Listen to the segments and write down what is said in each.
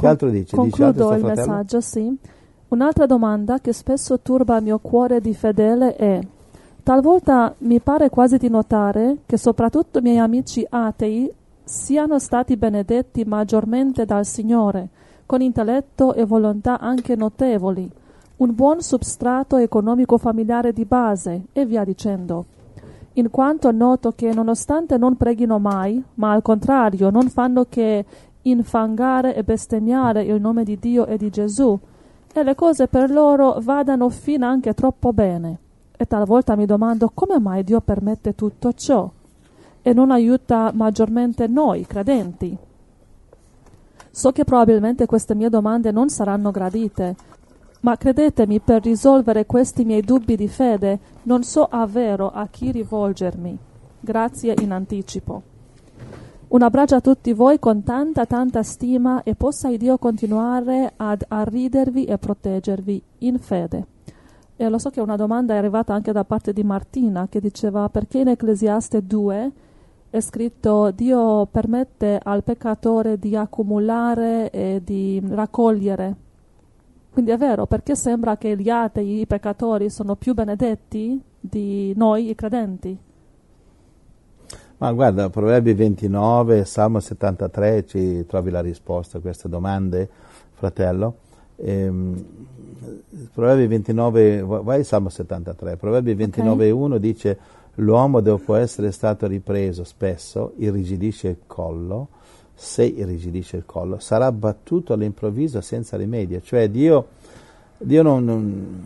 Che altro dice? Concludo dice il messaggio, sì. Un'altra domanda che spesso turba il mio cuore di fedele è Talvolta mi pare quasi di notare che soprattutto i miei amici atei siano stati benedetti maggiormente dal Signore, con intelletto e volontà anche notevoli, un buon substrato economico familiare di base e via dicendo. In quanto noto che nonostante non preghino mai, ma al contrario non fanno che infangare e bestemmiare il nome di Dio e di Gesù, e le cose per loro vadano fin anche troppo bene. E talvolta mi domando come mai Dio permette tutto ciò e non aiuta maggiormente noi credenti. So che probabilmente queste mie domande non saranno gradite, ma credetemi, per risolvere questi miei dubbi di fede non so avvero a chi rivolgermi. Grazie in anticipo. Un abbraccio a tutti voi con tanta tanta stima e possa Dio continuare ad arridervi e proteggervi in fede. E lo so che una domanda è arrivata anche da parte di Martina che diceva perché in Ecclesiaste 2 è scritto Dio permette al peccatore di accumulare e di raccogliere. Quindi è vero, perché sembra che gli atei, i peccatori, sono più benedetti di noi, i credenti. Ma guarda, Proverbi 29, Salmo 73, ci trovi la risposta a queste domande, fratello. Ehm, Proverbi 29, vai Salmo 73, Proverbi 29, okay. 1 dice l'uomo dopo essere stato ripreso spesso irrigidisce il collo, se irrigidisce il collo, sarà battuto all'improvviso senza rimedio. Cioè Dio, Dio non, non,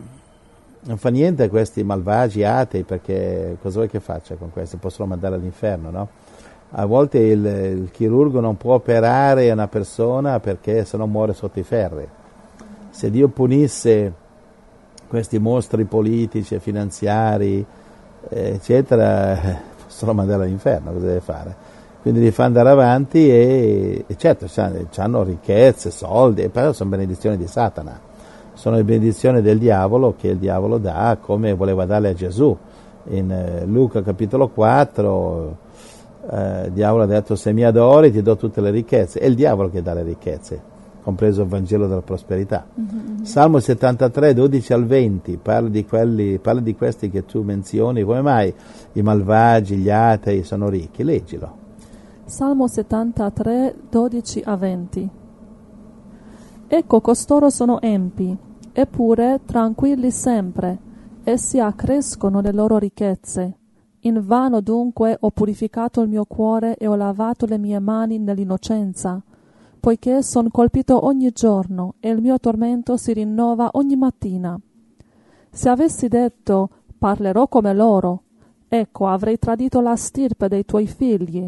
non, fa niente a questi malvagi atei perché cosa vuoi che faccia con questi? Possono mandare all'inferno, no? A volte il, il chirurgo non può operare una persona perché se no muore sotto i ferri se Dio punisse questi mostri politici e finanziari, eh, eccetera, possono mandare all'inferno, cosa deve fare? Quindi li fa andare avanti e, e certo hanno ricchezze, soldi, però sono benedizioni di Satana, sono le benedizioni del diavolo che il diavolo dà come voleva darle a Gesù. In eh, Luca capitolo 4 eh, il diavolo ha detto se mi adori ti do tutte le ricchezze, è il diavolo che dà le ricchezze compreso il Vangelo della prosperità. Mm-hmm. Salmo 73, 12 al 20, parla di, quelli, parla di questi che tu menzioni, come mai i malvagi, gli atei sono ricchi? Leggilo. Salmo 73, 12 a 20. Ecco, costoro sono empi, eppure tranquilli sempre, essi accrescono le loro ricchezze. In vano dunque ho purificato il mio cuore e ho lavato le mie mani nell'innocenza poiché son colpito ogni giorno e il mio tormento si rinnova ogni mattina. Se avessi detto parlerò come loro, ecco avrei tradito la stirpe dei tuoi figli.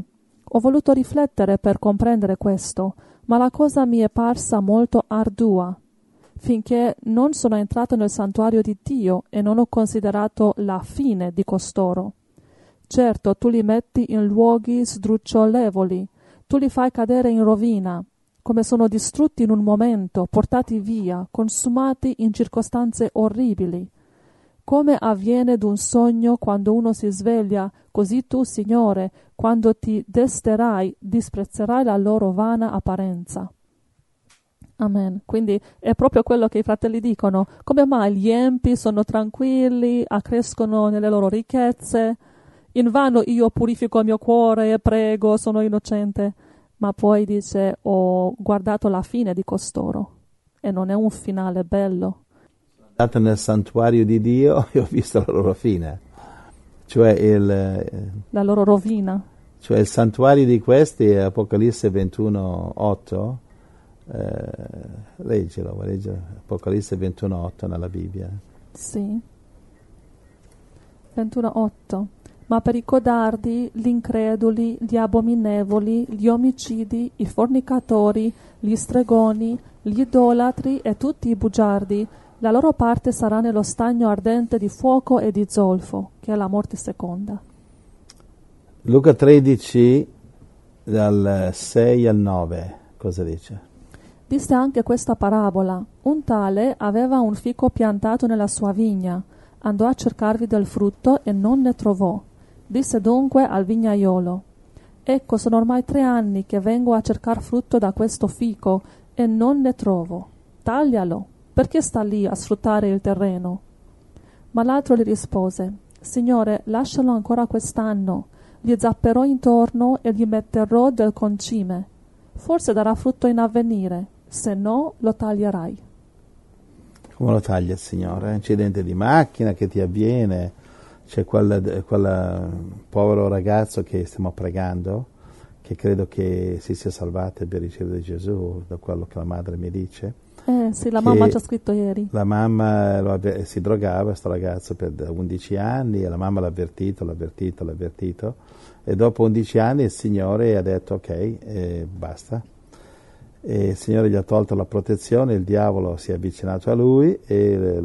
Ho voluto riflettere per comprendere questo, ma la cosa mi è parsa molto ardua, finché non sono entrato nel santuario di Dio e non ho considerato la fine di costoro. Certo, tu li metti in luoghi sdrucciolevoli, tu li fai cadere in rovina, come sono distrutti in un momento, portati via, consumati in circostanze orribili. Come avviene d'un sogno quando uno si sveglia, così tu, Signore, quando ti desterai, disprezzerai la loro vana apparenza. Amen. Quindi è proprio quello che i fratelli dicono. Come mai gli empi sono tranquilli, accrescono nelle loro ricchezze? In vano io purifico il mio cuore e prego, sono innocente ma poi dice ho guardato la fine di costoro e non è un finale bello. Sono andato nel santuario di Dio e ho visto la loro fine, cioè il, la loro rovina. Cioè il santuario di questi è Apocalisse 21, 8. Eh, leggilo, leggilo, Apocalisse 21, 8 nella Bibbia. Sì. 21, 8 ma per i codardi, gli increduli, gli abominevoli, gli omicidi, i fornicatori, gli stregoni, gli idolatri e tutti i bugiardi, la loro parte sarà nello stagno ardente di fuoco e di zolfo, che è la morte seconda. Luca 13, dal 6 al 9, cosa dice? Disse anche questa parabola. Un tale aveva un fico piantato nella sua vigna, andò a cercarvi del frutto e non ne trovò Disse dunque al vignaiolo Ecco, sono ormai tre anni che vengo a cercar frutto da questo fico e non ne trovo. Taglialo, perché sta lì a sfruttare il terreno? Ma l'altro gli rispose, Signore, lascialo ancora quest'anno, gli zapperò intorno e gli metterò del concime. Forse darà frutto in avvenire, se no lo taglierai. Come lo taglia il Signore? Incidente di macchina che ti avviene, c'è quel, quel povero ragazzo che stiamo pregando, che credo che si sia salvato per ricevere Gesù, da quello che la madre mi dice. Eh sì, la mamma ci ha scritto ieri. La mamma lo, si drogava, questo ragazzo, per 11 anni, e la mamma l'ha avvertito, l'ha avvertito, l'ha avvertito, e dopo 11 anni il Signore ha detto ok, eh, basta. E il Signore gli ha tolto la protezione, il diavolo si è avvicinato a lui e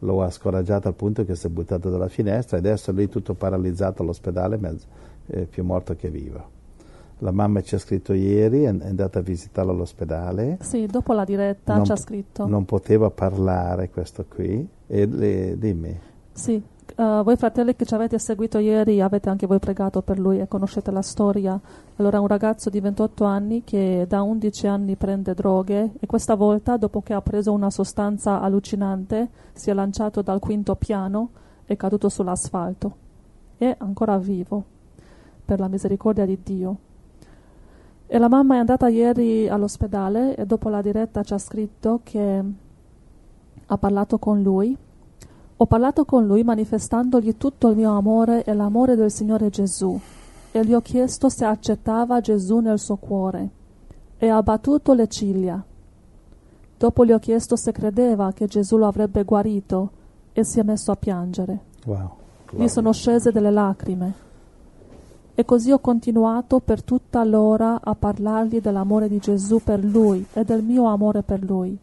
lo ha scoraggiato al punto che si è buttato dalla finestra e adesso è lì tutto paralizzato all'ospedale, mezzo, eh, più morto che vivo. La mamma ci ha scritto ieri, è andata a visitarlo all'ospedale. Sì, dopo la diretta non, ci ha scritto. Non poteva parlare questo qui. E le, dimmi. Sì, uh, voi fratelli che ci avete seguito ieri avete anche voi pregato per lui e conoscete la storia. Allora un ragazzo di 28 anni che da 11 anni prende droghe e questa volta dopo che ha preso una sostanza allucinante si è lanciato dal quinto piano e caduto sull'asfalto. È ancora vivo per la misericordia di Dio. E la mamma è andata ieri all'ospedale e dopo la diretta ci ha scritto che ha parlato con lui. Ho parlato con lui manifestandogli tutto il mio amore e l'amore del Signore Gesù e gli ho chiesto se accettava Gesù nel suo cuore e ha battuto le ciglia. Dopo gli ho chiesto se credeva che Gesù lo avrebbe guarito e si è messo a piangere. Wow. Gli sono scese delle lacrime. E così ho continuato per tutta l'ora a parlargli dell'amore di Gesù per lui e del mio amore per lui.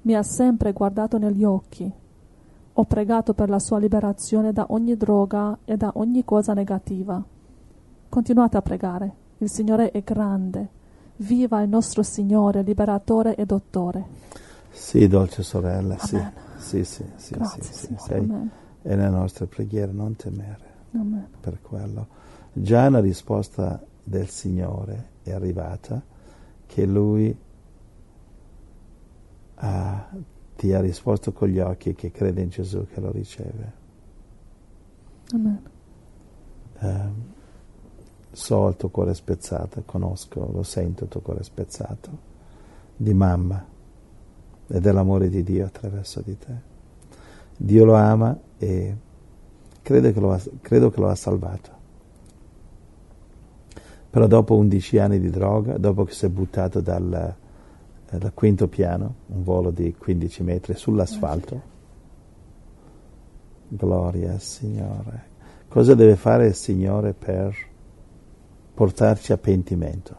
Mi ha sempre guardato negli occhi. Ho pregato per la sua liberazione da ogni droga e da ogni cosa negativa. Continuate a pregare. Il Signore è grande. Viva il nostro Signore, liberatore e dottore. Sì, dolce sorella, sì. Amen. Sì, sì, sì, Grazie, sì, sì. Sei, è nella nostra preghiera, non temere Amen. per quello. Già una risposta del Signore è arrivata, che Lui ha, ti ha risposto con gli occhi che crede in Gesù che lo riceve. Amen. Eh, so il tuo cuore spezzato, conosco, lo sento il tuo cuore spezzato, di mamma e dell'amore di Dio attraverso di te. Dio lo ama e credo che lo ha, credo che lo ha salvato. Però dopo 11 anni di droga, dopo che si è buttato dal, eh, dal quinto piano, un volo di 15 metri sull'asfalto, gloria al Signore. Cosa deve fare il Signore per portarci a pentimento?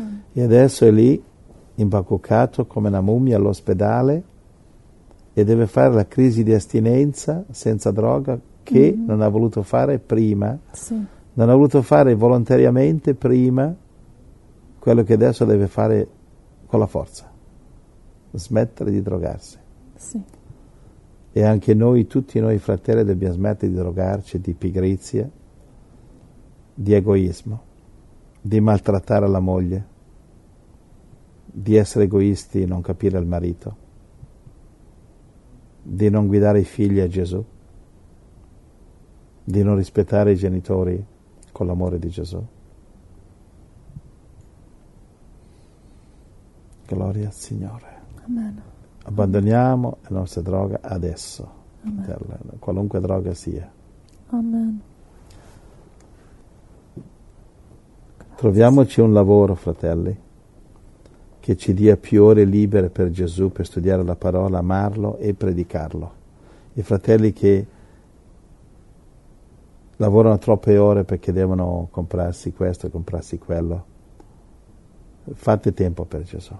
Mm. E adesso è lì, imbacuccato come una mummia all'ospedale e deve fare la crisi di astinenza senza droga che Mhm. non ha voluto fare prima Sì. Non ha voluto fare volontariamente prima quello che adesso deve fare con la forza, smettere di drogarsi. Sì. E anche noi, tutti noi fratelli, dobbiamo smettere di drogarci di pigrizia, di egoismo, di maltrattare la moglie, di essere egoisti e non capire il marito, di non guidare i figli a Gesù, di non rispettare i genitori con l'amore di Gesù. Gloria al Signore. Amen. Abbandoniamo la nostra droga adesso, Amen. fratello, qualunque droga sia. Amen. Troviamoci un lavoro, fratelli, che ci dia più ore libere per Gesù, per studiare la parola, amarlo e predicarlo. I fratelli che lavorano troppe ore perché devono comprarsi questo, comprarsi quello, fate tempo per Gesù.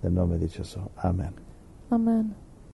Nel nome di Gesù. Amen. Amen.